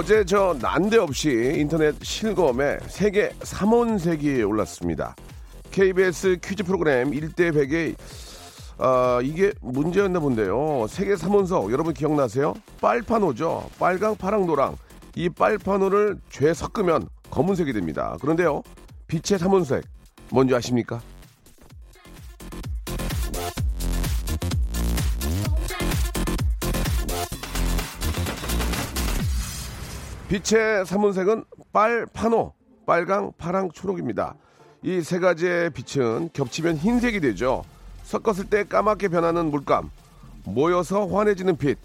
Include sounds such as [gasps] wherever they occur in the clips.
어제 저 난데없이 인터넷 실검에 세계 3원색이 올랐습니다 KBS 퀴즈 프로그램 1대 100의 아, 이게 문제였나 본데요. 세계 3원석 여러분 기억나세요? 빨판호죠. 빨강, 파랑, 노랑. 이 빨판호를 죄 섞으면 검은색이 됩니다. 그런데요. 빛의 3원색 뭔지 아십니까? 빛의 3원색은 빨판호, 빨강, 파랑, 초록입니다. 이 세 가지의 빛은 겹치면 흰색이 되죠. 섞었을 때 까맣게 변하는 물감, 모여서 환해지는 빛.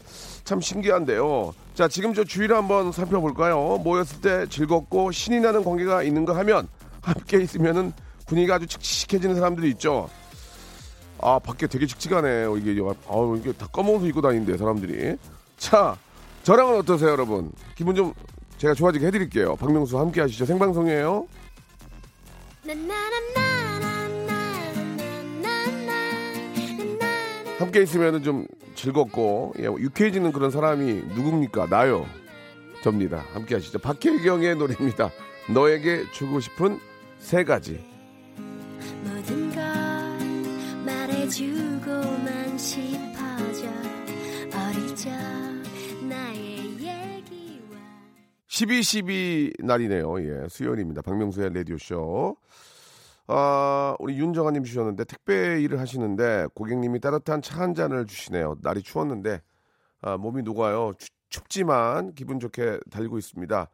참 신기한데요. 자, 지금 저 주위를 한번 살펴볼까요? 모였을 때 즐겁고 신이 나는 관계가 있는가 하면 함께 있으면은 분위기가 아주 칙칙해지는 사람들이 있죠. 아, 밖에 되게 칙칙하네요. 이게, 아, 이게 다 검은 옷 입고 다니는데, 사람들이. 자, 저랑은 어떠세요, 여러분? 기분 좀 제가 좋아지게 해드릴게요. 박명수 함께 하시죠. 생방송이에요. 함께 있으면 좀 즐겁고 예, 유쾌해지는 그런 사람이 누굽니까? 나요. 접니다. 함께 하시죠. 박혜경의 노래입니다. 너에게 주고 싶은 세 가지. 모든 걸 말해주고만 싶어져 어릴 적 12.12 날이네요. 예, 수요일입니다. 박명수의 라디오쇼. 아, 우리 윤정아님 주셨는데, 택배 일을 하시는데, 고객님이 따뜻한 차 한 잔을 주시네요. 날이 추웠는데, 아, 몸이 녹아요. 추- 춥지만 기분 좋게 달리고 있습니다.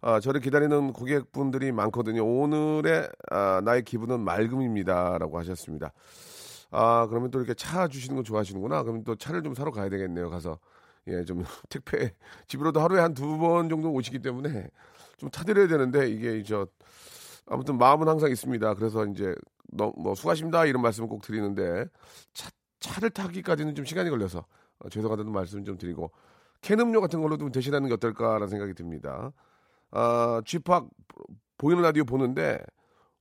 아, 저를 기다리는 고객분들이 많거든요. 오늘의 아, 나의 기분은 맑음입니다. 라고 하셨습니다. 아, 그러면 또 이렇게 차 주시는 거 좋아하시는구나. 그러면 또 차를 좀 사러 가야 되겠네요. 가서. 예, 좀 [laughs] 택배 집으로도 하루에 한 두 번 정도 오시기 때문에 좀 타드려야 되는데 이게 저 아무튼 마음은 항상 있습니다. 그래서 이제 너, 뭐 수고하십니다 이런 말씀을 꼭 드리는데 차, 차를 타기까지는 좀 시간이 걸려서 어, 죄송하다는 말씀 좀 드리고 캔 음료 같은 걸로 좀 대신하는 게 어떨까라는 생각이 듭니다. 아, 쥐팍 보이는 라디오 보는데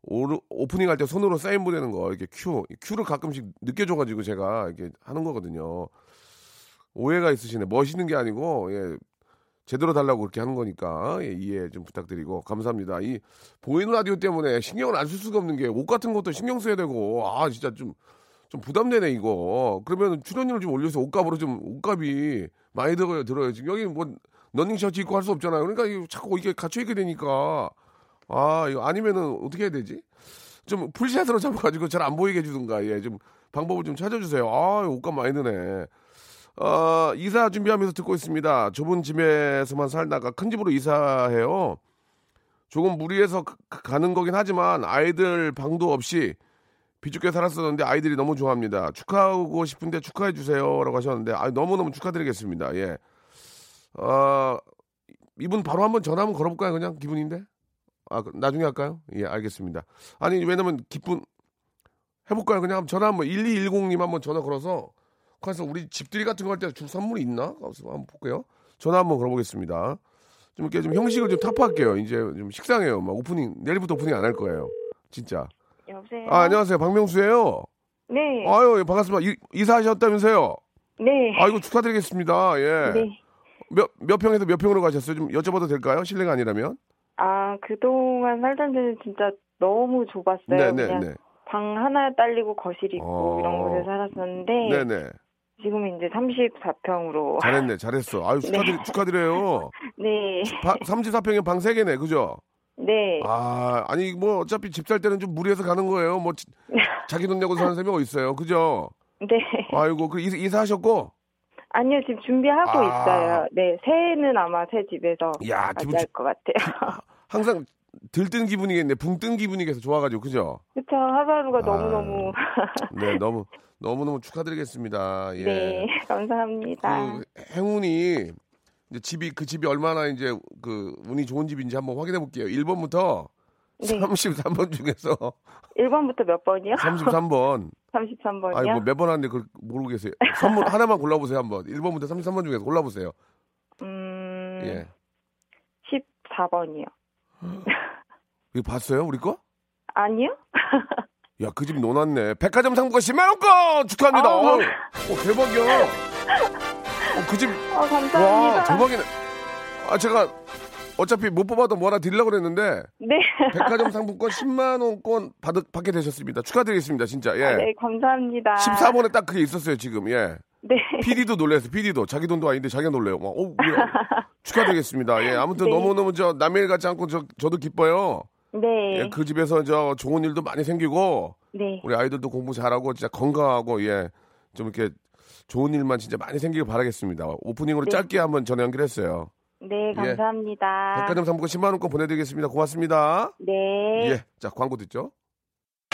오, 오프닝 할 때 손으로 사인 보내는 거 이렇게 큐 큐를 가끔씩 느껴줘가지고 제가 이렇게 하는 거거든요. 오해가 있으시네. 멋있는 게 아니고 예, 제대로 달라고 그렇게 하는 거니까 예, 이해 좀 부탁드리고 감사합니다. 이 보이는 라디오 때문에 신경을 안 쓸 수가 없는 게 옷 같은 것도 신경 써야 되고 아 진짜 좀 좀 부담되네 이거. 그러면 출연료를 좀 올려서 옷값으로 좀 옷값이 많이 들어요 들어요. 지금 여기 뭐 러닝 셔츠 입고 할 수 없잖아요. 그러니까 이거 자꾸 이게 갇혀 있게 되니까 아 이거 아니면은 어떻게 해야 되지? 좀 풀샷으로 잡아가지고 잘 안 보이게 해주든가 예 좀 방법을 좀 찾아주세요. 아 옷값 많이 드네. 어, 이사 준비하면서 듣고 있습니다. 좁은 집에서만 살다가 큰 집으로 이사해요. 조금 무리해서 가- 가는 거긴 하지만 아이들 방도 없이 비좁게 살았었는데 아이들이 너무 좋아합니다. 축하하고 싶은데 축하해 주세요라고 하셨는데 아, 너무너무 축하드리겠습니다. 예. 어, 이분 바로 한번 전화 한번 걸어볼까요? 그냥 기분인데? 아, 그- 나중에 할까요? 예, 알겠습니다. 아니, 왜냐면 기쁜 해볼까요? 그냥 전화 한번 1210님 한번 전화 걸어서 그래서 우리 집들이 같은 거 할 때 줄 선물이 있나? 한번 볼게요. 전화 한번 걸어보겠습니다. 좀 이렇게 좀 형식을 좀 타파할게요. 이제 좀 식상해요. 막 오프닝 내일부터 오프닝 안 할 거예요. 진짜. 여보세요. 아 안녕하세요, 박명수예요. 네. 아유 예, 반갑습니다. 이, 이사하셨다면서요? 네. 아이고 축하드리겠습니다. 예. 네. 몇, 몇 평에서 몇 평으로 가셨어요? 좀 여쭤봐도 될까요? 실례가 아니라면? 아 그동안 살던 데는 진짜 너무 좁았어요. 네, 네, 그냥 네. 방 하나 딸리고 거실 있고 어. 이런 곳에 살았었는데 네네. 지금 이제 34평으로. 잘했네, 잘했어. 아유 [laughs] 축하드리, 축하드려요. 네. 바, 34평에 방 3개네, 그죠? 네. 아, 아니 뭐 어차피 집 살 때는 좀 무리해서 가는 거예요. 뭐 지- [laughs] 자기 돈 내고 사는 사람이 어디 있어요, 그죠? 네. 아이고, 그 이사, 이사하셨고, 아니요 지금 준비하고 아. 있어요. 네. 새해는 아마 새 집에서 야, 기분 좋- 것 같아요. [laughs] 항상 들뜬 기분이겠네, 붕 뜬 기분이겠어, 좋아가지고, 그죠? 그쵸 하루하루가 아. 너무 너무. 네, 너무 너무 너무 축하드리겠습니다. 예. 네. [laughs] 감사합니다. 그 행운이 이제 집이 그 집이 얼마나 이제 그 운이 좋은 집인지 한번 확인해 볼게요. 1번부터 네. 33번 중에서 1번부터 몇 번이요? 33번. 33번이요? [laughs] 아니 뭐몇 번 하는데 그걸 모르고 계세요. 선물 하나만 골라 보세요 한번. 1번부터 33번 중에서 골라 보세요. 음, 예. 14번이요. [gasps] 이거 봤어요 우리 거? 아니요? [laughs] 야 그집 노났네. 백화점 상품권 10만 원권 축하합니다. 아, 어, 어, 대박이야. 어, 그 집. 어, 와 감사합니다. 대박이네. 아 제가 어차피 못 뽑아도 뭐라 드리려고 그랬는데 네. 백화점 [laughs] 상품권 10만 원권 받, 받게 되셨습니다. 축하드리겠습니다 진짜. 예. 네, 감사합니다. 14번에 딱 그게 있었어요 지금. 예. 네. PD도 놀랐어요. PD도 자기 돈도 아닌데 자기가 놀래요. 막, 어, 뭐야. [laughs] 축하드리겠습니다. 예, 아무튼 네. 너무너무 저 남의 일 같지 않고 저, 저도 기뻐요. 네. 예, 그 집에서 저 좋은 일도 많이 생기고 네. 우리 아이들도 공부 잘하고 진짜 건강하고 예, 좀 이렇게 좋은 일만 진짜 많이 생기길 바라겠습니다. 오프닝으로 네. 짧게 한번 전화 연결했어요. 네, 감사합니다. 백화점 상품권 10만 원권 보내드리겠습니다. 고맙습니다. 네. 예, 자 광고 듣죠.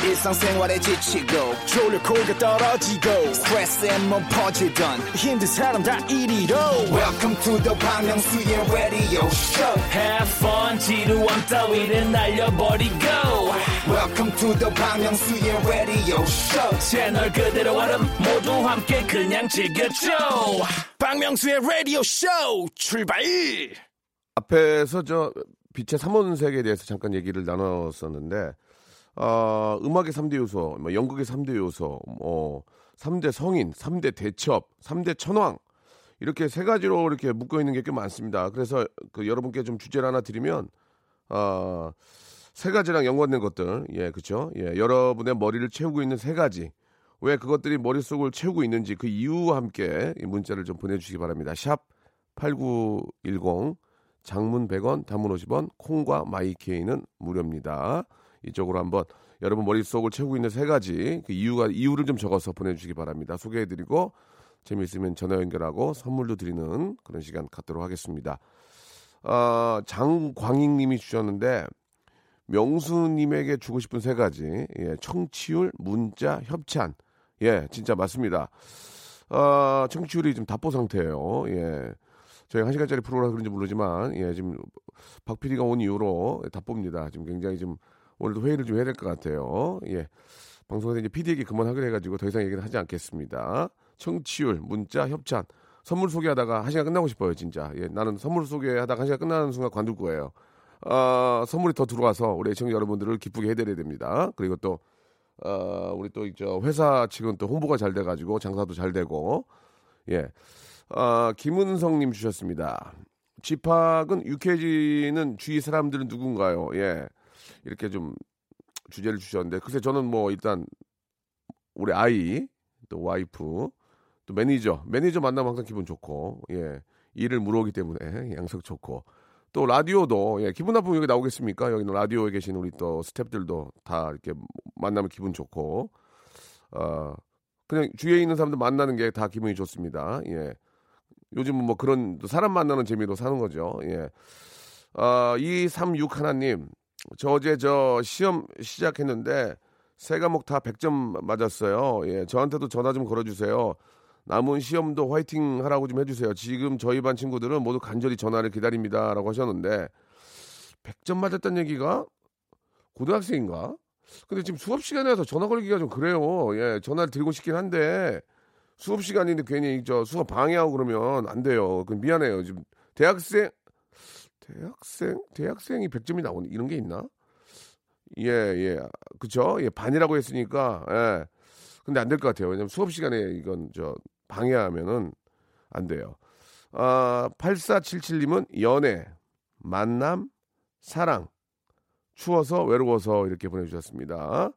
일상생활에 지치고, 졸려 코가 떨어지고, 스트레스에 몸 퍼지던, 힘든 사람 다 이리로. welcome to the Bang Myung-soo's radio show. Have fun 지루함 따위를 날려버리고. Welcome to the Bang Myung-soo's radio show. 채널 그대로 얼음 모두 함께 그냥 즐겨줘. 박명수의 라디오 쇼 출발! 앞에서 저 빛의 삼원색에 대해서 잠깐 얘기를 나눴었는데 어, 음악의 3대 요소, 뭐 연극의 3대 요소, 뭐 3대 성인, 3대 대첩, 3대 천왕 이렇게 세 가지로 이렇게 묶여 있는 게 꽤 많습니다. 그래서 그 여러분께 좀 주제를 하나 드리면 어, 세 가지랑 연관된 것들, 예, 그렇죠. 예, 여러분의 머리를 채우고 있는 세 가지. 왜 그것들이 머릿속을 채우고 있는지 그 이유와 함께 이 문자를 좀 보내주시기 바랍니다. 샵 8910 장문 100원, 단문 50원, 콩과 마이케이는 무료입니다. 이쪽으로 한번 여러분 머릿속을 채우고 있는 세 가지 그 이유가 이유를 좀 적어서 보내주시기 바랍니다. 소개해드리고 재미있으면 전화 연결하고 선물도 드리는 그런 시간 갖도록 하겠습니다. 어, 장광익님이 주셨는데 명수님에게 주고 싶은 세 가지 예, 청취율, 문자, 협찬 예 진짜 맞습니다. 어, 청취율이 좀 답보 상태예요. 예. 저희가 한 시간짜리 프로라 그런지 모르지만 예 지금 박 PD가 온 이후로 답봅니다. 지금 굉장히 좀 오늘도 회의를 좀 해야 될 것 같아요. 예. 방송에서 이제 PD에게 그만하기로 해가지고 더 이상 얘기는 하지 않겠습니다. 청취율, 문자, 협찬, 선물 소개하다가 한 시간 끝나고 싶어요, 진짜. 예, 나는 선물 소개하다가 한 시간 끝나는 순간 관둘 거예요. 아, 선물이 더 들어와서 우리 애청자 여러분들을 기쁘게 해드려야 됩니다. 그리고 또, 어, 우리 또, 저, 회사 측은 또 홍보가 잘 돼가지고 장사도 잘 되고, 예. 아, 김은성님 주셨습니다. 접하면 유쾌해지는 주위 사람들은 누군가요? 예. 이렇게 좀 주제를 주셨는데, 글쎄 저는 뭐 일단 우리 아이, 또 와이프, 또 매니저, 매니저 만나면 항상 기분 좋고, 예. 일을 물어오기 때문에 [laughs] 양석 좋고, 또 라디오도, 예. 기분 나쁘면 여기 나오겠습니까? 여기는 라디오에 계신 우리 또 스탭들도 다 이렇게 만나면 기분 좋고, 어, 그냥 주위에 있는 사람들 만나는 게 다 기분이 좋습니다. 예. 요즘은 뭐 그런 사람 만나는 재미로 사는 거죠. 예. 아, 236 하나님, 저 어제 저 시험 시작했는데 세 과목 다 100점 맞았어요. 예, 저한테도 전화 좀 걸어주세요. 남은 시험도 화이팅 하라고 좀 해주세요. 지금 저희 반 친구들은 모두 간절히 전화를 기다립니다 라고 하셨는데 100점 맞았다는 얘기가 고등학생인가? 근데 지금 수업 시간에서 전화 걸기가 좀 그래요. 예, 전화를 드리고 싶긴 한데 수업 시간인데 괜히 저 수업 방해하고 그러면 안 돼요. 그 미안해요. 지금 대학생 대학생 대학생이 100점이 나오는 이런 게 있나? 예, 예. 그쵸? 예, 반이라고 했으니까, 예. 근데 안 될 것 같아요. 왜냐면 수업 시간에 이건 저 방해하면은 안 돼요. 아, 8477님은 연애, 만남, 사랑, 추워서 외로워서 이렇게 보내주셨습니다.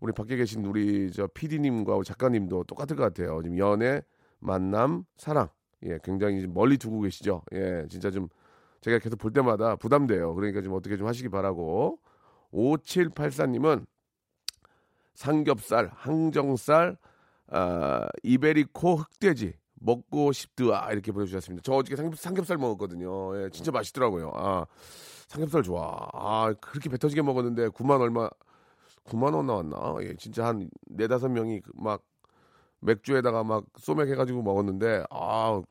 우리 밖에 계신 우리 저 PD님과 작가님도 똑같을 것 같아요. 지금 연애, 만남, 사랑. 예, 굉장히 좀 멀리 두고 계시죠. 예, 진짜 좀 제가 계속 볼 때마다 부담돼요. 그러니까 좀 어떻게 좀 하시기 바라고. 5784님은 삼겹살, 항정살, 아, 이베리코 흑돼지 먹고 싶드아 이렇게 보내주셨습니다. 저 어저께 삼겹, 삼겹살 먹었거든요. 예, 진짜 맛있더라고요. 아, 삼겹살 좋아. 아, 그렇게 배 터지게 먹었는데 9만 얼마, 9만 원 나왔나? 예, 진짜 한 네다섯 명이 그막 맥주에다가 막 소맥 해가지고 먹었는데 아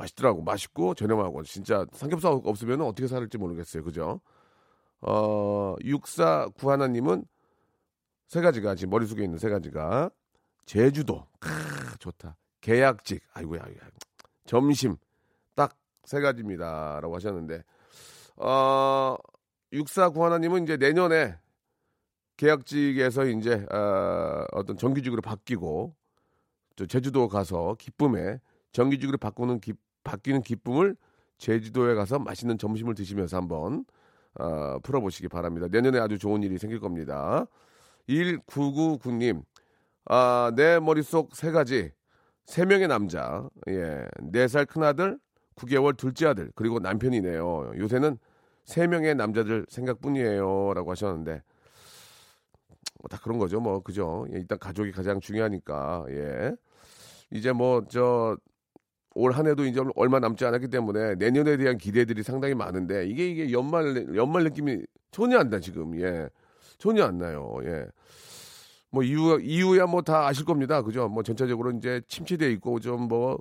맛있더라고. 맛있고 저렴하고. 진짜 삼겹살 없으면 어떻게 살을지 모르겠어요. 그죠? 어, 6491님은 세 가지가 지금 머릿속에 있는 세 가지가 제주도. 크, 좋다. 계약직. 아이고야, 아이고야. 점심. 딱 세 가지입니다. 라고 하셨는데, 어, 6491님은 이제 내년에 계약직에서 이제, 어, 어떤 정규직으로 바뀌고, 저 제주도 가서 기쁨에 정규직으로 바꾸는 기, 바뀌는 기쁨을 제주도에 가서 맛있는 점심을 드시면서 한번 어, 풀어보시기 바랍니다. 내년에 아주 좋은 일이 생길 겁니다. 1999님, 아, 내 머릿속 세 가지, 세 명의 남자, 예, 네살 큰아들, 9개월 둘째 아들, 그리고 남편이네요. 요새는 세 명의 남자들 생각뿐이에요. 라고 하셨는데, 뭐 다 그런 거죠. 뭐, 그죠. 예, 일단 가족이 가장 중요하니까, 예. 이제 뭐, 저, 올 한 해도 이제 얼마 남지 않았기 때문에 내년에 대한 기대들이 상당히 많은데 이게 이게 연말 연말 느낌이 전혀 안 나 지금. 예. 전혀 안 나요. 예. 뭐 이유 이유야 뭐 다 아실 겁니다. 그죠? 뭐 전체적으로 이제 침체돼 있고 좀 뭐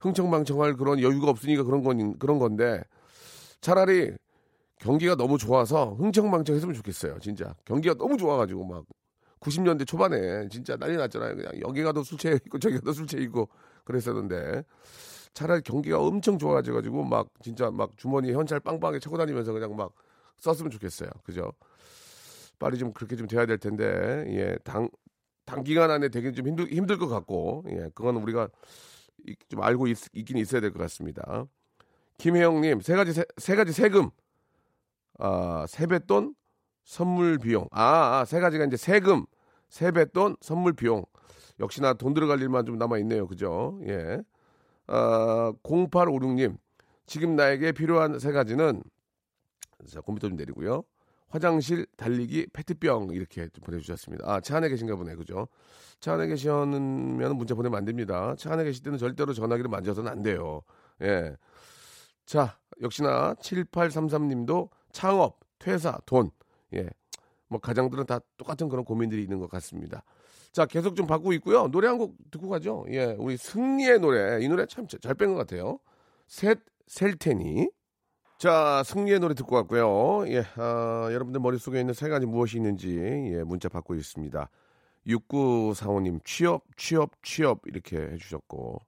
흥청망청할 그런 여유가 없으니까 그런 건 그런 건데 차라리 경기가 너무 좋아서 흥청망청 했으면 좋겠어요 진짜. 경기가 너무 좋아가지고 막 90년대 초반에 진짜 난리 났잖아요. 그냥 여기 가도 술 취해 있고 저기 가도 술 취해 있고 그랬었는데 차라리 경기가 엄청 좋아져가지고 막 진짜 막 주머니 현찰 빵빵하게 차고 다니면서 그냥 막 썼으면 좋겠어요. 그죠? 빨리 좀 그렇게 좀 돼야 될 텐데 예, 당 단기간 안에 되게 좀 힘들 힘들 것 같고 예, 그건 우리가 이- 좀 알고 있, 긴 있어야 될 것 같습니다. 김혜영님 세 가지 세, 세 가지 세금 아 세뱃돈 선물 비용 아, 아, 세 가지가 이제 세금 세뱃돈 선물 비용 역시나 돈 들어갈 일만 좀 남아 있네요. 그죠? 예. 아, 0856님, 지금 나에게 필요한 세 가지는, 자, 컴퓨터 좀 내리고요. 화장실, 달리기, 페트병, 이렇게 좀 보내주셨습니다. 아, 차 안에 계신가 보네. 그죠? 차 안에 계시면 문자 보내면 안 됩니다. 차 안에 계실 때는 절대로 전화기를 만져서는 안 돼요. 예. 자, 역시나 7833님도 창업, 퇴사, 돈. 예. 뭐 가장들은 다 똑같은 그런 고민들이 있는 것 같습니다. 자, 계속 좀 바꾸고 있고요. 노래 한 곡 듣고 가죠. 예, 우리 승리의 노래. 이 노래 참 잘 뺀 것 같아요. 셋, 셀 테니. 자, 승리의 노래 듣고 왔고요. 예, 아, 여러분들 머릿속에 있는 세 가지 무엇이 있는지, 예, 문자 받고 있습니다. 6945님, 취업, 취업, 취업, 이렇게 해주셨고.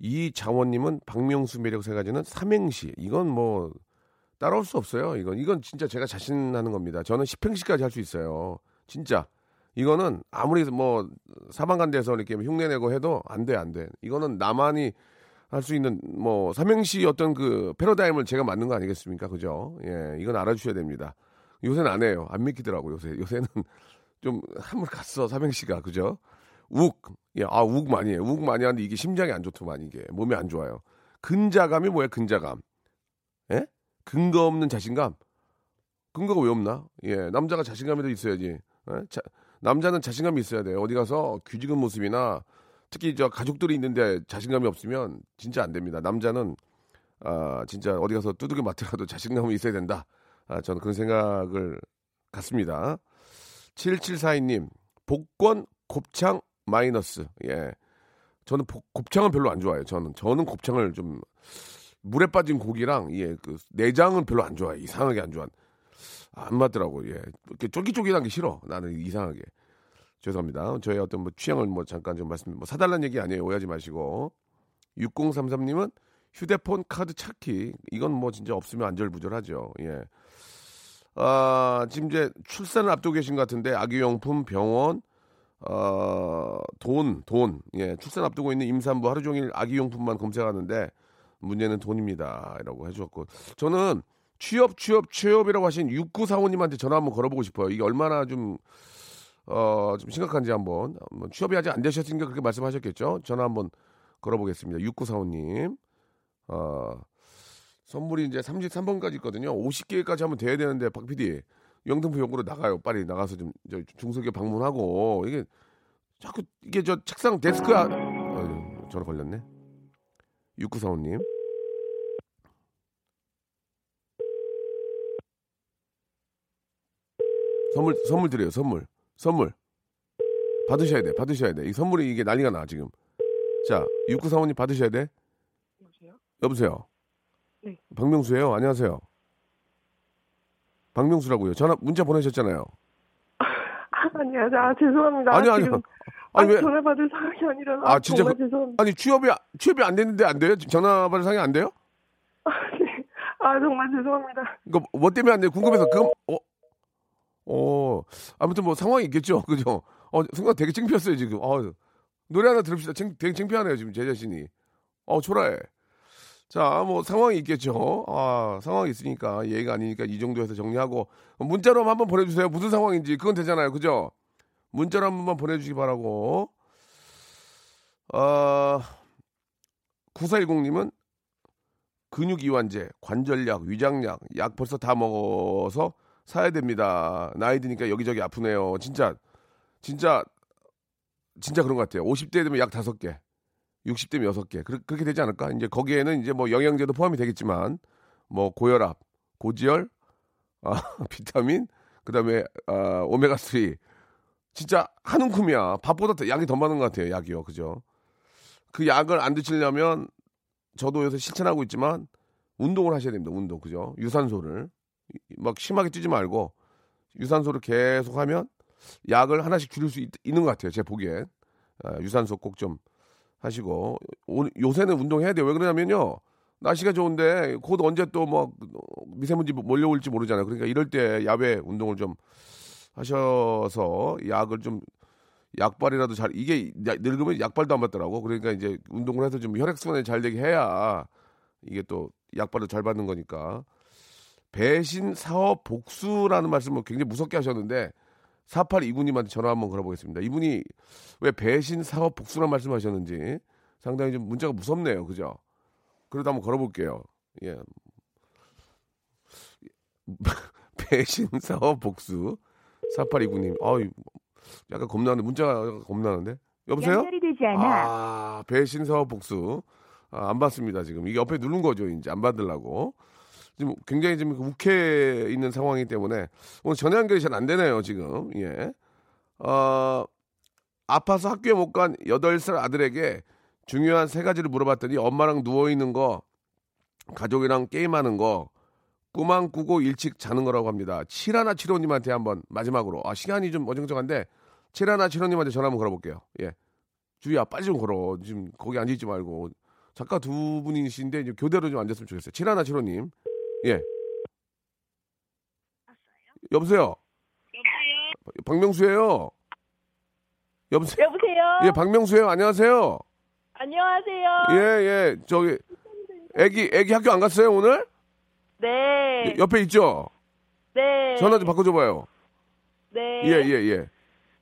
이장원님은 박명수 매력 세 가지는 삼행시. 이건 뭐, 따라올 수 없어요. 이건, 이건 진짜 제가 자신하는 겁니다. 저는 10행시까지 할 수 있어요. 진짜. 이거는 아무리 뭐 사방간 데서 이렇게 흉내내고 해도 안 돼, 안 돼. 이거는 나만이 할 수 있는 뭐 삼행시 어떤 그 패러다임을 제가 만든 거 아니겠습니까? 그죠? 예, 이건 알아주셔야 됩니다. 요새는 안 해요. 안 믿기더라고요. 요새. 요새는 [laughs] 좀 한물 갔어, 삼행시가. 그죠? 욱. 예, 아, 욱 많이 해요. 욱 많이 하는데 이게 심장이 안 좋더만, 이게. 몸이 안 좋아요. 근자감이 뭐야, 근자감? 예? 근거 없는 자신감? 근거가 왜 없나? 예, 남자가 자신감이도 있어야지. 예? 자, 남자는 자신감이 있어야 돼요. 어디 가서 귀지근 모습이나 특히 저 가족들이 있는데 자신감이 없으면 진짜 안 됩니다. 남자는 아 진짜 어디 가서 두들겨 맞더라도 자신감이 있어야 된다. 아 저는 그런 생각을 갖습니다. 7742님 복권 곱창 마이너스. 예. 저는 복- 곱창은 별로 안 좋아해요. 저는 저는 곱창을 좀 물에 빠진 고기랑 예, 그 내장은 별로 안 좋아해. 이상하게 안 좋아. 안 맞더라고. 예. 이렇게 쫄깃쫄깃한 게 싫어. 나는 이상하게. 죄송합니다. 저의 어떤 뭐 취향을 뭐 잠깐 좀 말씀, 뭐 사달라는 얘기 아니에요. 오해하지 마시고. 6033님은 휴대폰 카드 찾기. 이건 뭐 진짜 없으면 안절부절하죠. 예. 아, 지금 이제 출산을 앞두고 계신 것 같은데 아기용품, 병원, 어, 돈, 돈. 예, 출산 앞두고 있는 임산부 하루 종일 아기용품만 검색하는데 문제는 돈입니다. 라고 해주셨고. 저는 취업, 취업, 취업이라고 하신 6945님한테 전화 한번 걸어보고 싶어요. 이게 얼마나 좀, 어, 좀 심각한지 한번. 뭐 취업이 아직 안 되셨으니까 그렇게 말씀하셨겠죠? 전화 한번 걸어보겠습니다. 6945님. 어, 선물이 이제 33번까지 있거든요. 50개까지 하면 돼야 되는데, 박 PD. 영등포 역으로 나가요. 빨리 나가서 좀, 저 중소기업 방문하고. 이게, 자꾸, 이게 저 책상 데스크야. 어, 전화 걸렸네. 6945님. 선물, 선물 드려요, 선물. 선물. 받으셔야 돼, 받으셔야 돼. 이 선물이 이게 난리가 나, 지금. 자, 6945님 받으셔야 돼. 여보세요. 네. 박명수예요. 안녕하세요. 박명수라고요. 전화 문자 보내셨잖아요. 안녕하세요. 아, 죄송합니다. 아니 아니. 아니 왜? 전화 받을 상황이 아니라 아, 진짜 정말 그- 죄송합니다. 아니 취업이 취업이 안 됐는데 안 돼요? 전화 받을 상이 안 돼요? 아, 네. 아 정말 죄송합니다. 이거 뭐 때문에 안 돼요? 궁금해서 그 어. 어. 아무튼 뭐 상황이 있겠죠. [laughs] 그죠? 어, 순간 되게 창피했어요, 지금. 어, 노래 하나 들읍시다. 창, 되게 창피하네요, 지금 제 자신이. 어, 초라해. 자, 뭐 상황이 있겠죠. 아, 상황이 있으니까 예의가 아니니까 이 정도에서 정리하고 문자로 한번 보내주세요. 무슨 상황인지 그건 되잖아요, 그죠? 문자로 한 번만 보내주시기 바라고. 어, 9410님은 근육 이완제, 관절약, 위장약, 약 벌써 다 먹어서 사야 됩니다. 나이 드니까 여기저기 아프네요. 진짜, 진짜, 진짜 그런 것 같아요. 50대 되면 약 다섯 개 60대면 여섯 개 그렇게 되지 않을까? 이제 거기에는 이제 뭐 영양제도 포함이 되겠지만, 뭐 고혈압, 고지혈, 아, [laughs] 비타민, 그 다음에, 아, 오메가3. 진짜 한 움큼이야. 밥보다 더- 약이 더 많은 것 같아요. 약이요. 그죠? 그 약을 안 드시려면 저도 요새 실천하고 있지만 운동을 하셔야 됩니다. 운동 그죠? 유산소를 이- 막 심하게 뛰지 말고 유산소를 계속 하면 약을 하나씩 줄일 수 있, 는것 같아요. 제 보기엔 아, 유산소 꼭 좀 하시고 오- 요새는 운동해야 돼요. 왜 그러냐면요. 날씨가 좋은데 곧 언제 또 뭐 미세먼지 몰려올지 모르잖아요. 그러니까 이럴 때 야외 운동을 좀 하셔서 약을 좀 약발이라도 잘 이게 야- 늙으면 약발도 안 받더라고. 그러니까 이제 운동을 해서 좀 혈액순환이 잘 되게 해야 이게 또 약발을 잘 받는 거니까. 배신 사업 복수라는 말씀을 굉장히 무섭게 하셨는데 4829님한테 전화 한번 걸어보겠습니다. 이분이 왜 배신 사업 복수라는 말씀하셨는지 상당히 좀 문자가 무섭네요. 그죠? 그래도 한번 걸어볼게요. 예. [laughs] 배신 사업 복수 4829님. 아유 약간 겁나는데 문자가 겁나는데? 여보세요? 연결이 되지 않아. 아 배신 사업 복수. 아, 안 받습니다 지금. 이게 옆에 누른 거죠 이제 안 받으려고. 지금 굉장히 지금 욱해 있는 상황이기 때문에 오늘 전화 연결이 잘 안 되네요 지금. 예. 어, 아파서 학교에 못 간 8살 아들에게 중요한 세 가지를 물어봤더니 엄마랑 누워 있는 거 가족이랑 게임하는 거 꿈만 꾸고 일찍 자는 거라고 합니다. 칠하나 칠호님한테 한번 마지막으로 아 시간이 좀 어정쩡한데 칠하나 칠호님한테 전화 한번 걸어볼게요. 예, 주희야 빨리 좀 걸어. 지금 거기 앉아 있지 말고 작가 두 분이신데 이제 교대로 좀 앉았으면 좋겠어요. 칠하나 칠호님, 예. 여보세요. 여보세요. 박명수예요. 여보세요. 여보세요 예, 박명수예요. 안녕하세요. 안녕하세요 예, 예. 저기 애기 애기 학교 안 갔어요 오늘? 네 옆에 있죠. 네. 전화 좀 바꿔줘봐요. 네. 예, 예, 예.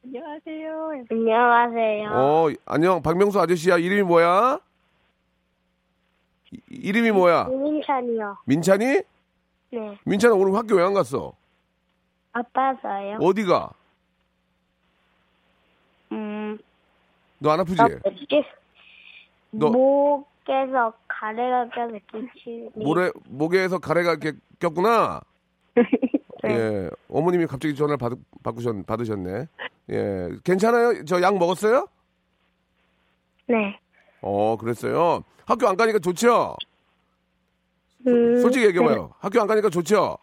안녕하세요. 안녕하세요. 어, 안녕, 박명수 아저씨야. 이름이 뭐야? 이- 이름이 뭐야? 민찬이요. 민찬이? 네. 민찬아 오늘 학교 왜 안 갔어? 아빠서요. 어디가? 음. 너 안 아프지? 어, 뭐지? 너- 목 에서 가래가 껴서. 모래, 목에서 가래가 꼈구나? [laughs] 네. 예. 어머님이 갑자기 전화를 받, 받으셨, 받으셨네. 예. 괜찮아요? 저 약 먹었어요? 네. 어, 그랬어요. 학교 안 가니까 좋죠? 음, 솔직히 얘기해봐요. 학교 안 가니까 좋죠?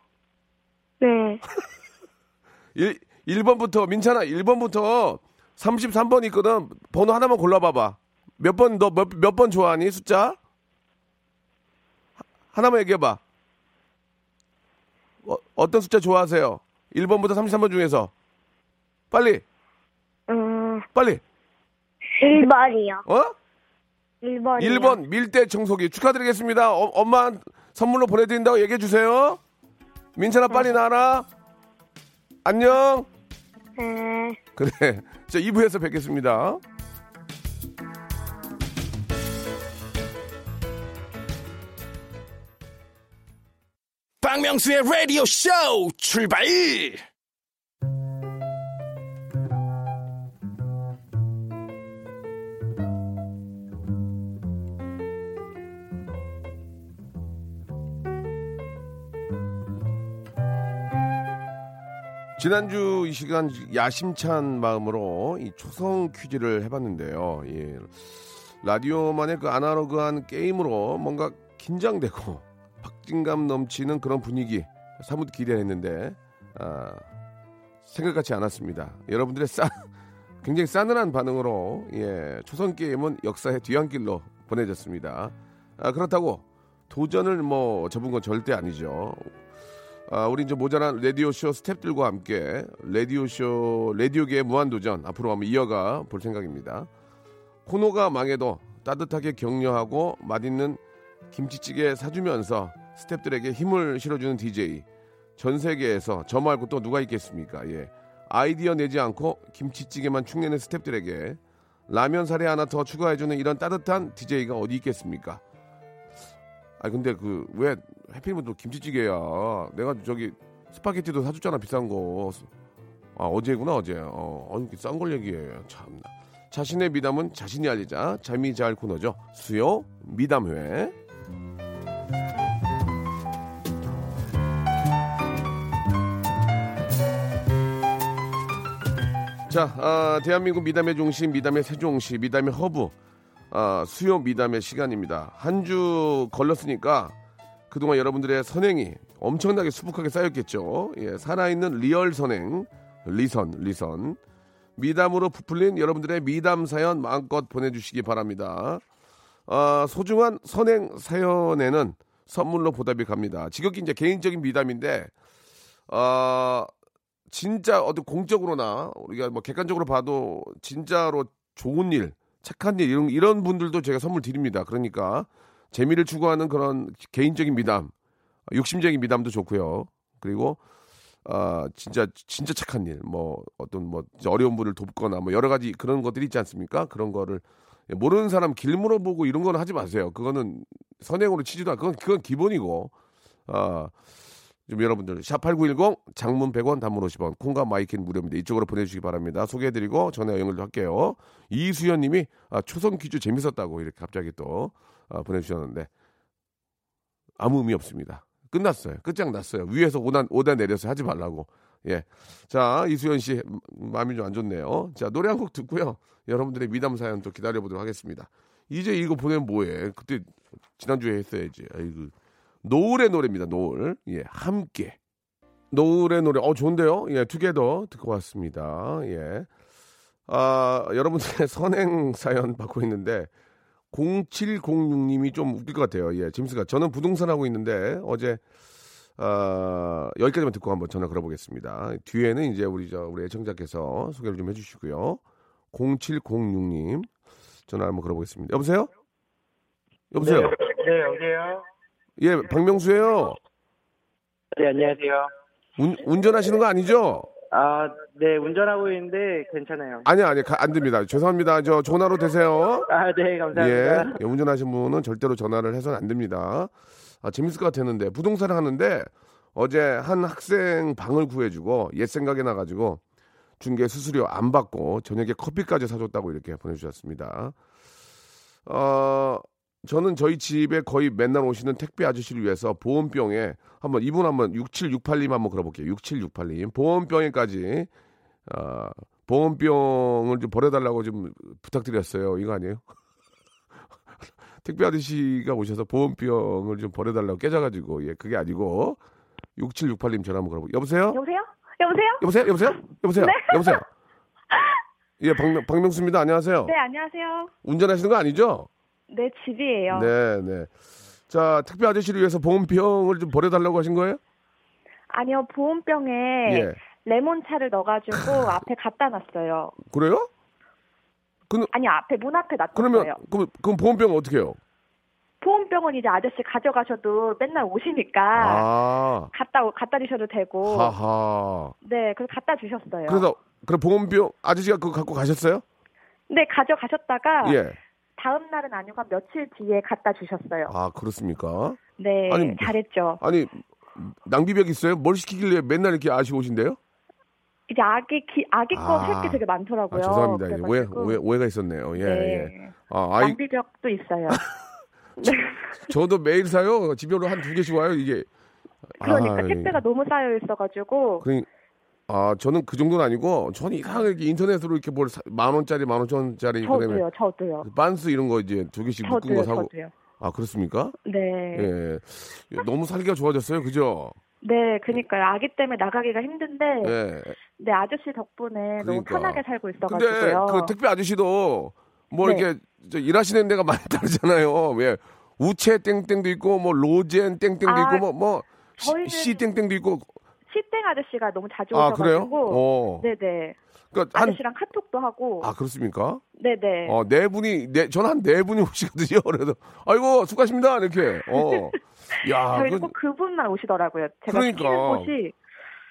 네. [laughs] 1, 1번부터, 민찬아, 1번부터 33번 있거든. 번호 하나만 골라봐봐. 몇 번, 너 몇, 몇 번 좋아하니? 숫자? 하- 하나만 얘기해봐. 어, 어떤 숫자 좋아하세요? 1번부터 33번 중에서. 빨리, 음, 빨리. 1번이요. 어? 1번이요. 1번 밀대 청소기 축하드리겠습니다. 어, 엄마 선물로 보내드린다고 얘기해 주세요. 민찬아 빨리 나와라. 안녕. 네. 그래. 자, 2부에서 뵙겠습니다. 박명수의 라디오 쇼 출발! 지난주 이 시간 야심찬 마음으로 이 초성 퀴즈를 해봤는데요. 예. 라디오만의 그 아날로그한 게임으로 뭔가 긴장되고 박진감 넘치는 그런 분위기 사뭇 기대했는데 아, 생각 같지 않았습니다. 여러분들의 싸 [laughs] 굉장히 싸늘한 반응으로 예, 초선 게임은 역사의 뒤안길로 보내졌습니다. 아, 그렇다고 도전을 뭐 접은 건 절대 아니죠. 아, 우리 이제 모자란 라디오쇼 스탭들과 함께 라디오쇼, 라디오계의 무한도전 앞으로 한번 이어가 볼 생각입니다. 코너가 망해도 따뜻하게 격려하고 맛있는 김치찌개 사주면서 스탭들에게 힘을 실어주는 DJ. 전 세계에서 저 말고 또 누가 있겠습니까? 예. 아이디어 내지 않고 김치찌개만 축내는 스탭들에게 라면 사례 하나 더 추가해주는 이런 따뜻한 DJ가 어디 있겠습니까? 아 근데 그 왜 하필이면 또 김치찌개야? 내가 저기 스파게티도 사줬잖아 비싼 거. 아 어제구나 어제. 어, 어이 싼걸 얘기해. 참나. 자신의 미담은 자신이 알리자. 잠이 잘 코너죠. 수요 미담회. 자, 아, 대한민국 미담의 중심, 미담의 세종시, 미담의 허브, 아, 수요 미담의 시간입니다. 한 주 걸렸으니까 그동안 여러분들의 선행이 엄청나게 수북하게 쌓였겠죠. 예, 살아있는 real 선행, 리선, 리선. 미담으로 부풀린 여러분들의 미담 사연 마음껏 보내주시기 바랍니다. 아, 소중한 선행 사연에는 선물로 보답이 갑니다. 지극히 이제 개인적인 미담인데, 아, 진짜 어떤 공적으로나 우리가 뭐 객관적으로 봐도 진짜로 좋은 일, 착한 일 이런 이런 분들도 제가 선물 드립니다. 그러니까 재미를 추구하는 그런 개인적인 미담, 욕심적인 미담도 좋고요. 그리고 아 진짜 진짜 착한 일, 뭐 어떤 뭐 어려운 분을 돕거나 뭐 여러 가지 그런 것들이 있지 않습니까? 그런 거를 모르는 사람 길 물어보고 이런 거는 하지 마세요. 그거는 선행으로 치지도 않고 그건 그건 기본이고 아. 좀 여러분들 샵8910 장문 100원 단문 50원 콩과 마이킹 무료입니다. 이쪽으로 보내주시기 바랍니다. 소개해드리고 전화 연결도 할게요. 이수연 님이 아, 초성 퀴즈 재밌었다고 이렇게 갑자기 또 아, 보내주셨는데 아무 의미 없습니다. 끝났어요. 끝장났어요. 위에서 5단, 5단 내려서 하지 말라고. 예. 자, 이수연 씨, 마음이 좀 안 좋네요. 자, 노래 한 곡 듣고요. 여러분들의 미담 사연 또 기다려보도록 하겠습니다. 이제 이거 보내면 뭐해. 그때, 지난주에 했어야지. 아이고. 노을의 노래입니다. 노을. 예, 함께. 노을의 노래. 어, 좋은데요? 예, 투게더 듣고 왔습니다. 예. 아, 여러분들의 [laughs] 선행 사연 받고 있는데, 0706님이 좀 웃길 것 같아요. 예, 짐스가. 저는 부동산 하고 있는데, 어제, 아, 여기까지만 듣고 한번 전화 걸어보겠습니다. 뒤에는 이제 우리, 저, 우리 애청자께서 소개를 좀 해주시고요. 0706님, 전화 한번 걸어보겠습니다. 여보세요? 여보세요? 네, 네, 여보세요? 예, 박명수예요 네, 안녕하세요. 운, 운전하시는 거 아니죠? 아, 네, 운전하고 있는데 괜찮아요. 아니요, 아니요. 가- 안 됩니다. 죄송합니다. 저 전화로 되세요. 아, 네, 예, 감사합니다. 예, 운전하신 분은 절대로 전화를 해서는 안 됩니다. 아, 재밌을 것 같았는데 부동산을 하는데 어제 한 학생 방을 구해주고 옛 생각이 나가지고 중개 수수료 안 받고 저녁에 커피까지 사줬다고 이렇게 보내주셨습니다. 어, 저는 저희 집에 거의 맨날 오시는 택배 아저씨를 위해서 보온병에 한번 이분 한번 6768님 한번 걸어볼게요. 6768님 보온병에까지 어, 보온병을 좀 버려달라고 좀 부탁드렸어요. 이거 아니에요? [laughs] 택배 아저씨가 오셔서 보온병을 좀 버려달라고 깨져가지고 예 그게 아니고 6768님 전화 한번 걸어보 여보세요? 여보세요? 여보세요? 여보세요? 여보세요? 여보세요? 네. 여보세요? 예 박명, 박명수입니다. 안녕하세요. 네, 안녕하세요. 운전하시는 거 아니죠? 네, 집이에요. 네, 네. 자, 택배 아저씨를 위해서 보온병을 좀 버려달라고 하신 거예요? 아니요, 보온병에 예. 레몬차를 넣어가지고 [laughs] 앞에 갖다 놨어요. 그래요? 그, 아니, 앞에 문 앞에 놨어요. 그러면, 그럼, 그럼 보온병은 어떻게 해요? 보온병은 이제 아저씨 가져가셔도 맨날 오시니까 아, 갖다 갖다 주셔도 되고. 하하. 네, 그래서 갖다 주셨어요. 그래서, 그럼 보온병, 아저씨가 그거 갖고 가셨어요? 네, 가져가셨다가 예. 다음 날은 아니고 한 며칠 뒤에 갖다 주셨어요. 아, 그렇습니까? 네, 아니, 잘했죠. 아니, 낭비벽 있어요? 뭘 시키길래 맨날 이렇게 아쉬 오신대요? 이제 아기 기, 아기 거 아. 할게 되게 많더라고요. 아, 죄송합니다. 예, 오해. 오해, 오해가 있었네요. 예, 네. 예. 아, 아이, 낭비벽도 있어요. [laughs] 네. 저도 매일 사요. 집에로 한 두 개씩 와요, 이게. 그러니까 아, 택배가 너무 쌓여 있어가지고 그러니, 아, 저는 그 정도는 아니고, 저는 이상하게 이렇게 인터넷으로 이렇게 뭘, 사- 만 원짜리, 만 오천 원짜리, 그다음에 저도요, 저도요, 빤스 이런 거 이제 두 개씩 묶은 저도요, 거 사고. 저도요. 아, 그렇습니까? 네. 예. 너무 살기가 좋아졌어요. 그죠? 네, 그니까요. 아기 때문에 나가기가 힘든데, 예. 네, 아저씨 덕분에 너무 그러니까. 편하게 살고 근데 있어가지고요. 그 택배 아저씨도 뭐 네. 이렇게 저 일하시는 데가 많이 다르잖아요. 왜 우체 땡땡도 있고 뭐 로젠 땡땡도 아, 있고 뭐 뭐 저희는- 시 땡땡도 있고 시땡 아저씨가 너무 자주 아? 오셔가지고, 어. 네네. 그러니까 한 아저씨랑 카톡도 하고, 아 그렇습니까? 네네. 어, 네 분이, 네, 저는 한 네 분이 [laughs] 오시거든요. 그래서, 아이고, 수고하십니다. 이렇게. 어. [laughs] 야, 저희는 그, 꼭 그분만 오시더라고요. 제가 그러니까. 곳이.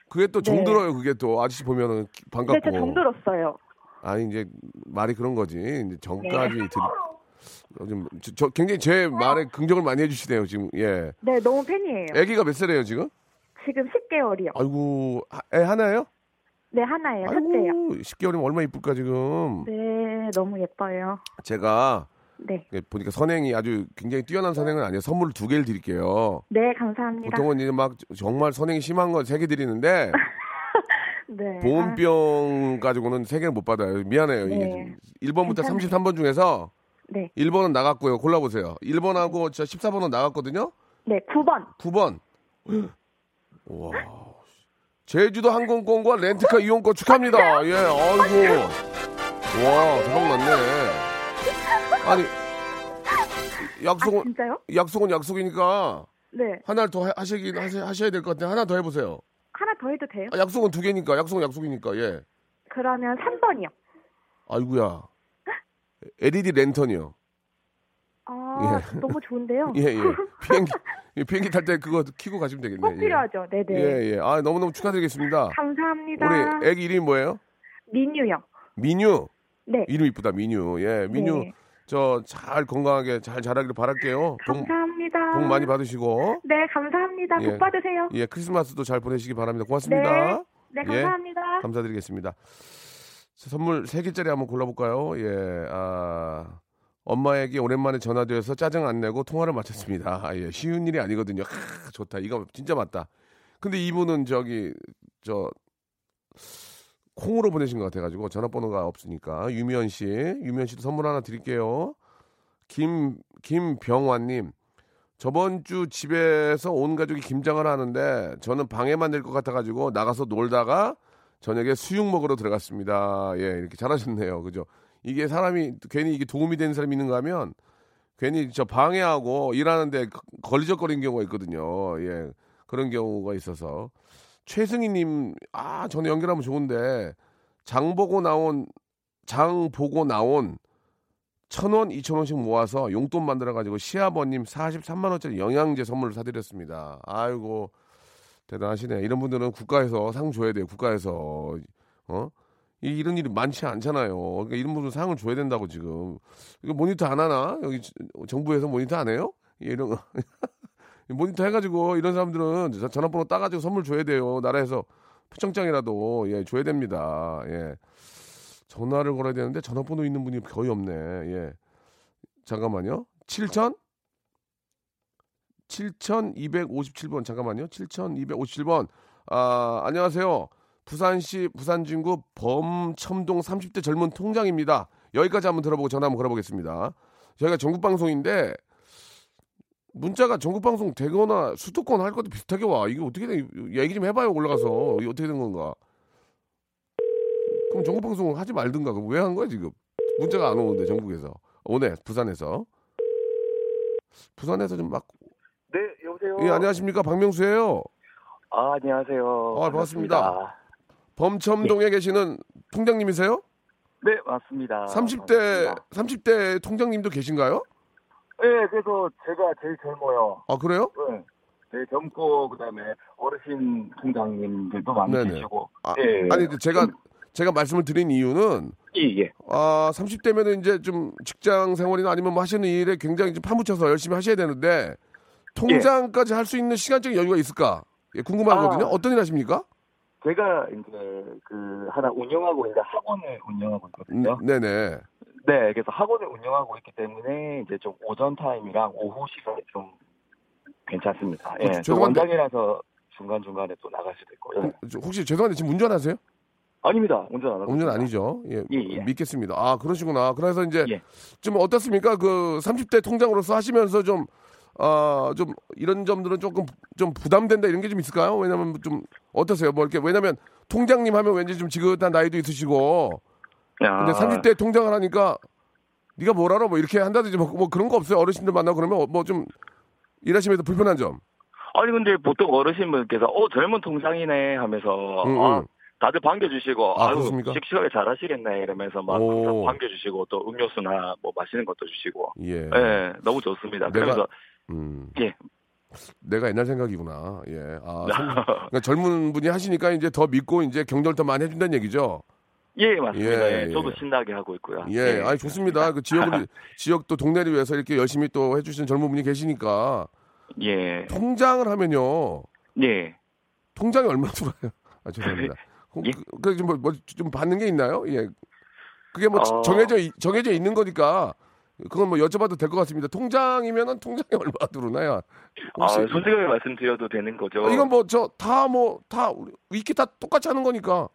그게 또 네. 정들어요. 그게 또 아저씨 보면은 기- 네, 반갑고. 저 정들었어요. 아니, 이제 말이 그런 거지. 이제 네. 정까지 들, 어, 좀, 저, 저 굉장히 제 말에 긍정을 많이 해주시네요. 지금, 예. 네, 너무 팬이에요. 아기가 몇 살이에요, 지금? 지금 10개월이요. 아이고, 하- 애 하나예요? 네, 하나예요. 첫째요. 아이고, 10개월이면 얼마나 이쁠까, 지금. 네, 너무 예뻐요. 제가 네. 예, 보니까 선행이 아주 굉장히 뛰어난 선행은 아니에요. 선물을 두 개를 드릴게요. 네, 감사합니다. 보통은 이제 막 정말 선행이 심한 건 세 개 드리는데 [laughs] 네. 보온병 가지고는 세 개를 못 받아요. 미안해요. 이게 네. 1번부터 괜찮아요. 33번 중에서 네. 1번은 나갔고요. 골라 보세요. 1번하고 저 14번은 나갔거든요. 네, 9번. 9번. 와. 제주도 항공권과 렌트카 이용권 축하합니다. 예, 아이고. 와, 대박 났네. 아니, 약속은, 아, 진짜요? 약속은 약속이니까 네. 하나를 더 하- 하시긴 하셔- 하셔야 될 것 같아요. 하나 더 해보세요. 하나 더 해도 돼요? 아, 약속은 두 개니까, 약속은 약속이니까, 예. 그러면 3번이요. 아이구야. LED 랜턴이요. 아, 예. 너무 좋은데요? [laughs] 예, 예. [laughs] 비행기, 예, 비행기 탈 때 그거 키고 가시면 되겠네요. 꼭 필요하죠. 네, 네. 예, 예. 아, 너무너무 축하드리겠습니다. 감사합니다. 우리 애기 이름이 뭐예요? 민유요. 민유. 네. 이름 이쁘다, 민유. 예, 민유. 네. 저잘 건강하게 잘 자라기를 바랄게요. 복, 감사합니다. 복 많이 받으시고. 네, 감사합니다. 예. 복 받으세요. 예, 크리스마스도 잘 보내시기 바랍니다. 고맙습니다. 네. 네, 예. 감사합니다. 감사드리겠습니다. 자, 선물 세개짜리 한번 골라볼까요? 예, 아, 엄마에게 오랜만에 전화되어서 짜증 안 내고 통화를 마쳤습니다. 아, 예, 쉬운 일이 아니거든요. 하, 좋다. 이거 진짜 맞다. 근데 이분은 저기, 저, 콩으로 보내신 것 같아가지고 전화번호가 없으니까. 유미연 씨, 유미연 씨도 선물 하나 드릴게요. 김, 김병환님. 저번 주 집에서 온 가족이 김장을 하는데 저는 방해만 될 것 같아가지고 나가서 놀다가 저녁에 수육 먹으러 들어갔습니다. 예, 이렇게 잘하셨네요. 그죠? 이게 사람이 괜히 이게 도움이 되는 사람이 있는가 하면 괜히 저 방해하고 일하는데 거- 걸리적거리는 경우가 있거든요. 예, 그런 경우가 있어서. 최승희님, 아, 저는 연결하면 좋은데 장 보고 나온, 장 보고 나온 천 원, 이천 원씩 모아서 용돈 만들어가지고 시아버님 43만 원짜리 영양제 선물을 사드렸습니다. 아이고, 대단하시네. 이런 분들은 국가에서 상 줘야 돼요. 국가에서. 어? 이- 이런 일이 많지 않잖아요. 그러니까 이런 분들 상을 줘야 된다고 지금. 이거 모니터 안 하나? 여기 지- 정부에서 모니터 안 해요? 예, 이런 거. [laughs] 모니터 해가지고 이런 사람들은 저- 전화번호 따가지고 선물 줘야 돼요. 나라에서 표창장이라도 예 줘야 됩니다. 예. 전화를 걸어야 되는데 전화번호 있는 분이 거의 없네. 예. 잠깐만요. 7천? 7,257번 잠깐만요. 7,257번. 아, 안녕하세요. 부산시 부산진구 범첨동 30대 젊은 통장입니다. 여기까지 한번 들어보고 전화 한번 걸어보겠습니다. 저희가 전국 방송인데 문자가 전국 방송 되거나 수도권 할 것도 비슷하게 와. 이게 어떻게 돼? 얘기 좀 해봐요. 올라가서 이게 어떻게 된 건가? 그럼 전국 방송 하지 말든가. 왜한 거야 지금? 문자가 안 오는데 전국에서 오네 부산에서 부산에서 좀 막 네, 여보세요. 예, 안녕하십니까. 박명수예요. 아, 안녕하세요. 아, 반갑습니다. 범첨동에 계시는 통장님이세요? 네, 맞습니다. 30대 반갑습니다. 30대 통장님도 계신가요? 네, 그래서 제가 제일 젊어요. 아, 그래요? 네. 제일 젊고 그다음에 어르신 통장님들도 많이 네네. 계시고. 아, 예. 아니 제가 제가 말씀을 드린 이유는 예, 예. 아, 30대면은 이제 좀 직장 생활이나 아니면 뭐 하시는 일에 굉장히 좀 파묻혀서 열심히 하셔야 되는데 통장까지 할 수 있는 시간적인 여유가 있을까? 예, 궁금하거든요. 아. 어떤 일 하십니까? 제가 이제 그 하나 운영하고 있는 학원을 운영하고 있거든요. 네, 네. 네, 그래서 학원을 운영하고 있기 때문에 이제 좀 오전 타임이랑 오후 시간이 좀 괜찮습니다. 예, 어, 저 죄송한데- 원장이라서 중간 중간에 또 나갈 수도 있고. 예. 저 혹시 죄송한데 지금 운전하세요? 아닙니다. 운전 안 하고. 운전. 아니죠? 예, 예, 예. 믿겠습니다. 아, 그러시구나. 그래서 이제 예. 좀 어떻습니까? 그 30대 통장으로서 하시면서 좀, 아, 좀 이런 점들은 조금 좀 부담된다 이런 게 좀 있을까요? 왜냐면 좀 어떠세요? 뭐 이렇게 왜냐면 통장님 하면 왠지 좀 지긋한 나이도 있으시고 야, 근데 30대 통장을 하니까 네가 뭘 알아? 뭐 이렇게 한다든지 뭐, 뭐 그런 거 없어요? 어르신들 만나고 그러면 뭐 좀 일하시면서 불편한 점. 아니 근데 보통 어르신분께서 어 젊은 통장이네 하면서 음, 아, 음. 다들 반겨주시고 아, 아유 그렇습니까? 씩씩하게 잘하시겠네 이러면서 막 반겨주시고 또 음료수나 뭐 마시는 것도 주시고 예. 예 너무 좋습니다. 그러면서 음. 예. 내가 옛날 생각이구나. 예. 아, [laughs] 생- 그러니까 젊은 분이 하시니까 이제 더 믿고 이제 경절 더 많이 해준다는 얘기죠. 예 맞습니다. 예, 예, 저도 예. 신나게 하고 있고요. 예, 아니 좋습니다. 그 지역을 [laughs] 지역 또 동네를 위해서 이렇게 열심히 또 해주시는 젊은 분이 계시니까 예. 통장을 하면요. 예. 통장이 얼마 들어요? 아 죄송합니다. [laughs] 예. 그좀 뭐, 뭐좀 받는 게 있나요? 예. 그게 뭐 어. 정해져 이- 정해져 있는 거니까 그건 뭐 여쭤봐도 될 것 같습니다. 통장이면은 통장이 [laughs] 얼마 들어오나요? 아, 혹시 솔직하게 말씀드려도 되는 거죠. 이건 뭐 저 다 뭐 다 위키 다 똑같이 하는 거니까.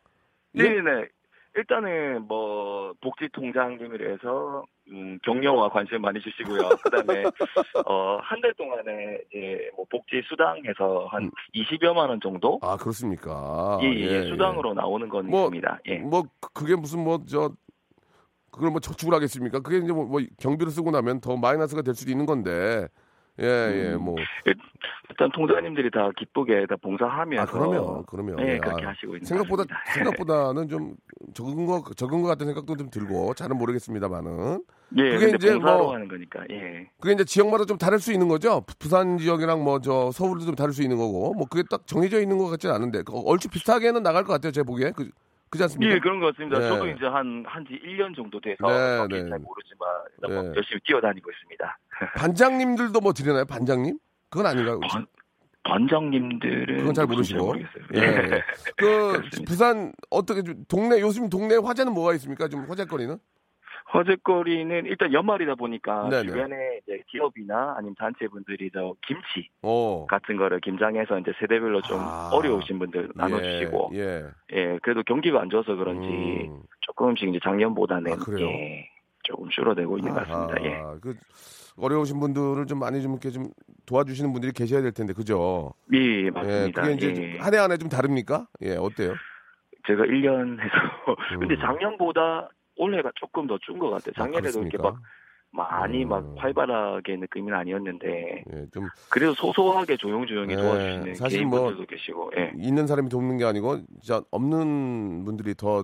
예? 네네. 일단은 뭐 복지 통장님으로 해서 음, 격려와 관심 많이 주시고요. [laughs] 그다음에 어, 한 달 동안에 이제 뭐 복지 수당에서 한 음. 20여만 원 정도 아 그렇습니까? 예, 예, 수당으로 나오는 건 뭐, 있습니다. 예. 뭐 그- 그게 무슨 뭐 저 그걸 뭐 저축을 하겠습니까? 그게 이제 뭐, 뭐 경비를 쓰고 나면 더 마이너스가 될 수도 있는 건데. 예, 예, 음. 뭐. 일단 통장님들이 다 기쁘게 다 봉사하면서 아, 그러면, 그러면. 예, 예, 그렇게 아, 하시고 있는 생각보다, 것. 생각보다는 좀 적은 거, 적은 거 같은 생각도 좀 들고, 잘은 모르겠습니다만은. 예, 그게 이제 뭐- 하는 거니까. 예. 그게 이제 지역마다 좀 다를 수 있는 거죠? 부- 부산 지역이랑 뭐 저 서울도 좀 다를 수 있는 거고, 뭐 그게 딱 정해져 있는 것 같지는 않은데, 그 얼추 비슷하게는 나갈 것 같아요, 제 보기에. 그, 그지 않습니까? 예, 그런 것 같습니다. 예. 저도 이제 한, 한지 1년 정도 돼서 네, 네. 잘 모르지만 일단 뭐 예. 열심히 뛰어다니고 있습니다. [laughs] 반장님들도 뭐 드리나요? 반장님? 그건 아닌가요? 반, 반장님들은 그건 잘 누군지 모르시고. 모르겠어요. 예. 예. [laughs] 그. 부산 어떻게 좀 동네 요즘 동네 화제는 뭐가 있습니까? 좀 화제거리는? 화제거리는 일단 연말이다 보니까 네네. 주변에 이제 기업이나 아니면 단체분들이 저 김치 어. 같은 거를 김장해서 이제 세대별로 좀 아. 어려우신 분들 나눠주시고 예. 예. 그래도 경기가 안 좋아서 그런지 음. 조금씩 이제 작년보다는 아? 예, 조금 줄어들고 있는 것 같습니다. 예. 그 어려우신 분들을 좀 많이 좀 이렇게 좀 도와주시는 분들이 계셔야 될 텐데 그죠? 예, 예. 맞습니다. 그게 이제 예. 한해한해좀 다릅니까? 예. 어때요? 제가 1년 해서 [laughs] 근데 음. 작년보다 올해가 조금 더 준 것 같아요. 아, 작년에도 이렇게 그렇습니까? 막 많이 음. 막 활발하게 느낌은 아니었는데 예. 좀 그래도 소소하게 조용조용히 예, 도와주시는 사실 뭐 개인분들도 계시고 예. 있는 사람이 돕는 게 아니고 진짜 없는 분들이 더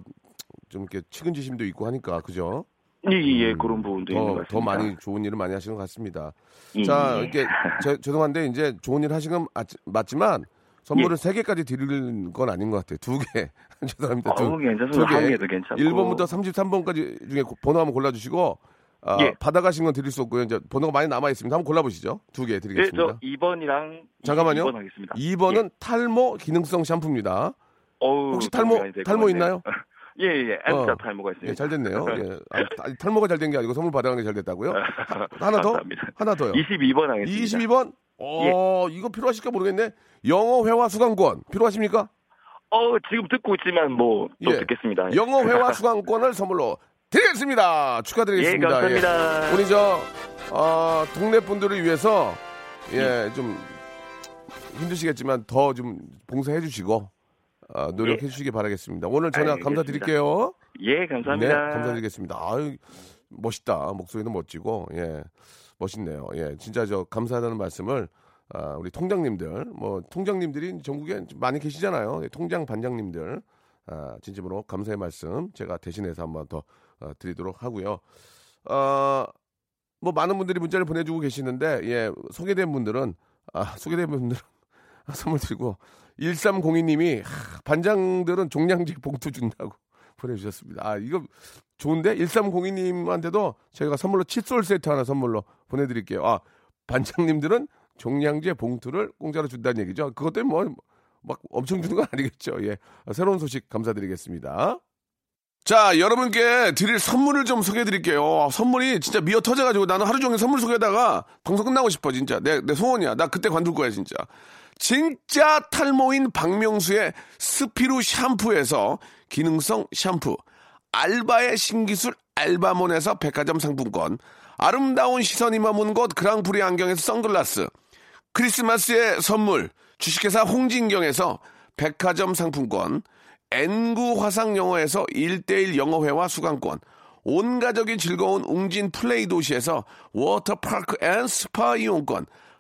좀 이렇게 측은지심도 있고 하니까 그죠? 예, 예, 음, 그런 부분도 있는 것 더. 더 많이 좋은 일을 많이 하시는 것 같습니다. 예, 자, 예. 이렇게 [laughs] 제- 죄송한데 이제 좋은 일 하시는 건 맞지만 선물을 세 개까지 드릴 건 아닌 것 같아요. 두 개. [laughs] 죄송합니다. 두, 어우, 괜찮습니다. 두 개. 한 개도 괜찮고. 1번부터 33번까지 중에 고- 번호 한번 골라주시고 아, 예. 받아가신 건 드릴 수 없고요. 이제 번호가 많이 남아 있습니다. 한번 골라보시죠. 두개 예, 드리겠습니다. 저 2번이랑 잠깐만요. 2번 하겠습니다. 2번은 탈모 기능성 샴푸입니다. 어우, 혹시 탈모 탈모. 있나요? [laughs] 예, 예, M자 어. 탈모가 있습니다. 예, 잘 됐네요. 예. 아, 타- 탈모가 잘 된 게 아니고 선물 받아가는 게 잘 됐다고요? 하나 더? 감사합니다. 하나 더요. 22번 하겠습니다. 22번? 어, 이거 필요하실까 모르겠네. 영어 회화 수강권 필요하십니까? 어, 지금 듣고 있지만 뭐또 예. 듣겠습니다. 영어 회화 수강권을 선물로 드리겠습니다. 축하드리겠습니다. 예, 감사합니다. 예. 우리 저 어, 동네 분들을 위해서 예, 좀 힘드시겠지만 더 좀 봉사해 주시고 어, 노력해 주시기 바라겠습니다. 오늘 전화 알겠습니다. 감사드릴게요. 예, 감사합니다. 네, 감사드리겠습니다. 아유, 멋있다. 목소리도 멋지고, 예, 멋있네요. 예, 진짜 저 감사하다는 말씀을 아, 우리 통장님들, 뭐 통장님들이 전국에 많이 계시잖아요. 예, 통장 반장님들, 아, 진심으로 감사의 말씀 제가 대신해서 한번 더 어, 드리도록 하고요. 어, 뭐 많은 분들이 문자를 보내주고 계시는데, 예, 소개된 분들은 아, 소개된 분들은 [laughs] 선물 드리고 1302님이 반장들은 종량제 봉투 준다고 [laughs] 보내주셨습니다. 아, 이거 좋은데? 1302님한테도 저희가 선물로 칫솔 세트 하나 선물로 보내드릴게요. 아, 반장님들은 종량제 봉투를 공짜로 준다는 얘기죠. 그것 때문에 뭐, 막 엄청 주는 건 아니겠죠. 예. 새로운 소식 감사드리겠습니다. 자, 여러분께 드릴 선물을 좀 소개해 드릴게요. 선물이 진짜 미어 터져가지고 나는 하루 종일 선물 소개하다가 방송 끝나고 싶어, 진짜. 내, 내 소원이야. 나 그때 관둘 거야, 진짜. 진짜 탈모인 박명수의 스피루 샴푸에서 기능성 샴푸, 알바의 신기술 알바몬에서 백화점 상품권, 아름다운 시선이 머문 곳 그랑프리 안경에서 선글라스, 크리스마스의 선물, 주식회사 홍진경에서 백화점 상품권, N구 화상영어에서 1대1 영어회화 수강권, 온 가족이 즐거운 웅진 플레이 도시에서 워터파크 and 스파 이용권,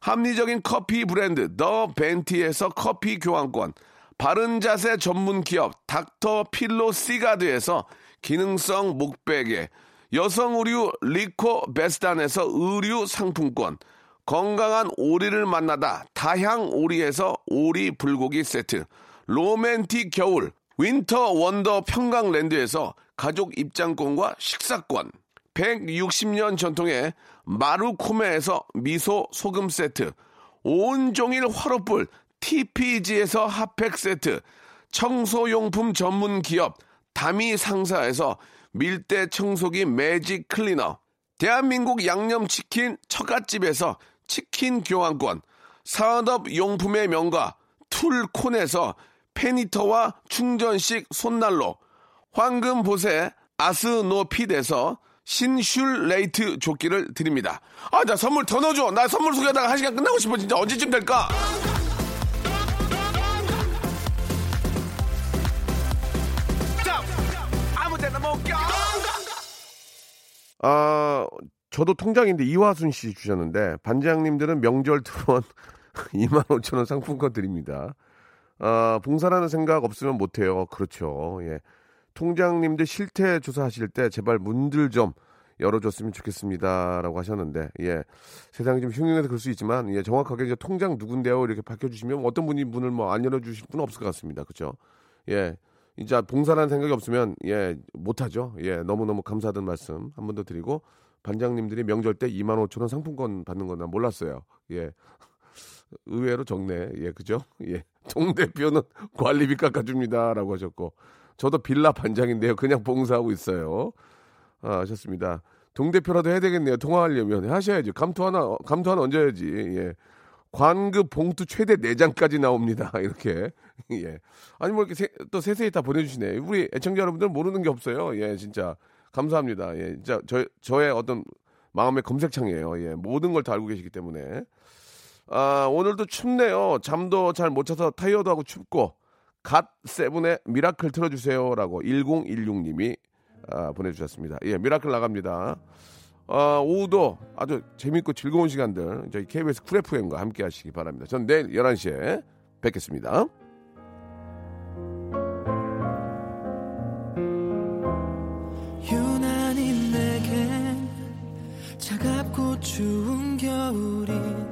합리적인 커피 브랜드 더 벤티에서 커피 교환권, 바른 자세 전문 기업 닥터 필로 시가드에서 기능성 목베개, 여성 의류 리코 베스단에서 의류 상품권, 건강한 오리를 만나다 다향 오리에서 오리 불고기 세트, 로맨틱 겨울 윈터 원더 평강랜드에서 가족 입장권과 식사권, 160년 전통의 마루코메에서 미소 소금 세트, 온종일 화로불 TPG에서 핫팩 세트, 청소용품 전문 기업 다미 상사에서 밀대 청소기 매직 클리너, 대한민국 양념치킨 처갓집에서 치킨 교환권, 산업용품의 명가 툴콘에서 페니터와 충전식 손난로, 황금보세 아스노핏에서 신슐레이트 조끼를 드립니다. 아, 나 선물 더 넣어줘. 나 선물 소개하다가 한 시간 끝나고 싶어. 진짜 언제쯤 될까? 아, 저도 통장인데 이화순 씨 주셨는데 반장님들은 명절 투원 2만 5천 원 상품권 드립니다. 아, 봉사라는 생각 없으면 못해요. 그렇죠. 예. 통장님들 실태 조사하실 때 제발 문들 좀 열어줬으면 좋겠습니다라고 하셨는데 예. 세상이 좀 흉흉해서 그럴 수 있지만 예 정확하게 이제 통장 누군데요? 이렇게 밝혀주시면 어떤 분이 문을 뭐 안 열어주실 분은 없을 것 같습니다. 그렇죠 예. 이제 봉사라는 생각이 없으면 예 못하죠. 예 너무 너무 감사하다는 말씀 한 번 더 드리고 반장님들이 명절 때 2만 5천 원 상품권 받는 건 난 몰랐어요. 예. 의외로 적네. 예 그죠? [laughs] 예동 대표는 관리비 깎아줍니다라고 하셨고 저도 빌라 반장인데요 그냥 봉사하고 있어요. 아, 하셨습니다. 동대표라도 해야 되겠네요. 통화하려면 하셔야죠. 감투 하나 감투 하나 얹어야지. 예. 관급 봉투 최대 4장까지 나옵니다. [laughs] 이렇게. 예. 아니 뭐 이렇게 세, 또 세세히 다 보내 주시네. 우리 애청자 여러분들 모르는 게 없어요. 예, 진짜 감사합니다. 예, 진짜 저 저의 어떤 마음의 검색창이에요. 예, 모든 걸 다 알고 계시기 때문에. 아, 오늘도 춥네요. 잠도 잘 못 자서 타이어도 하고 춥고 갓세븐의 Miracle 틀어주세요라고 1016님이 아, 보내주셨습니다. 예, Miracle 나갑니다. 어, 오후도 아주 재밌고 즐거운 시간들 저희 KBS 쿨 FM과 함께 하시기 바랍니다. 전 내일 11시에 뵙겠습니다. 추운 겨울이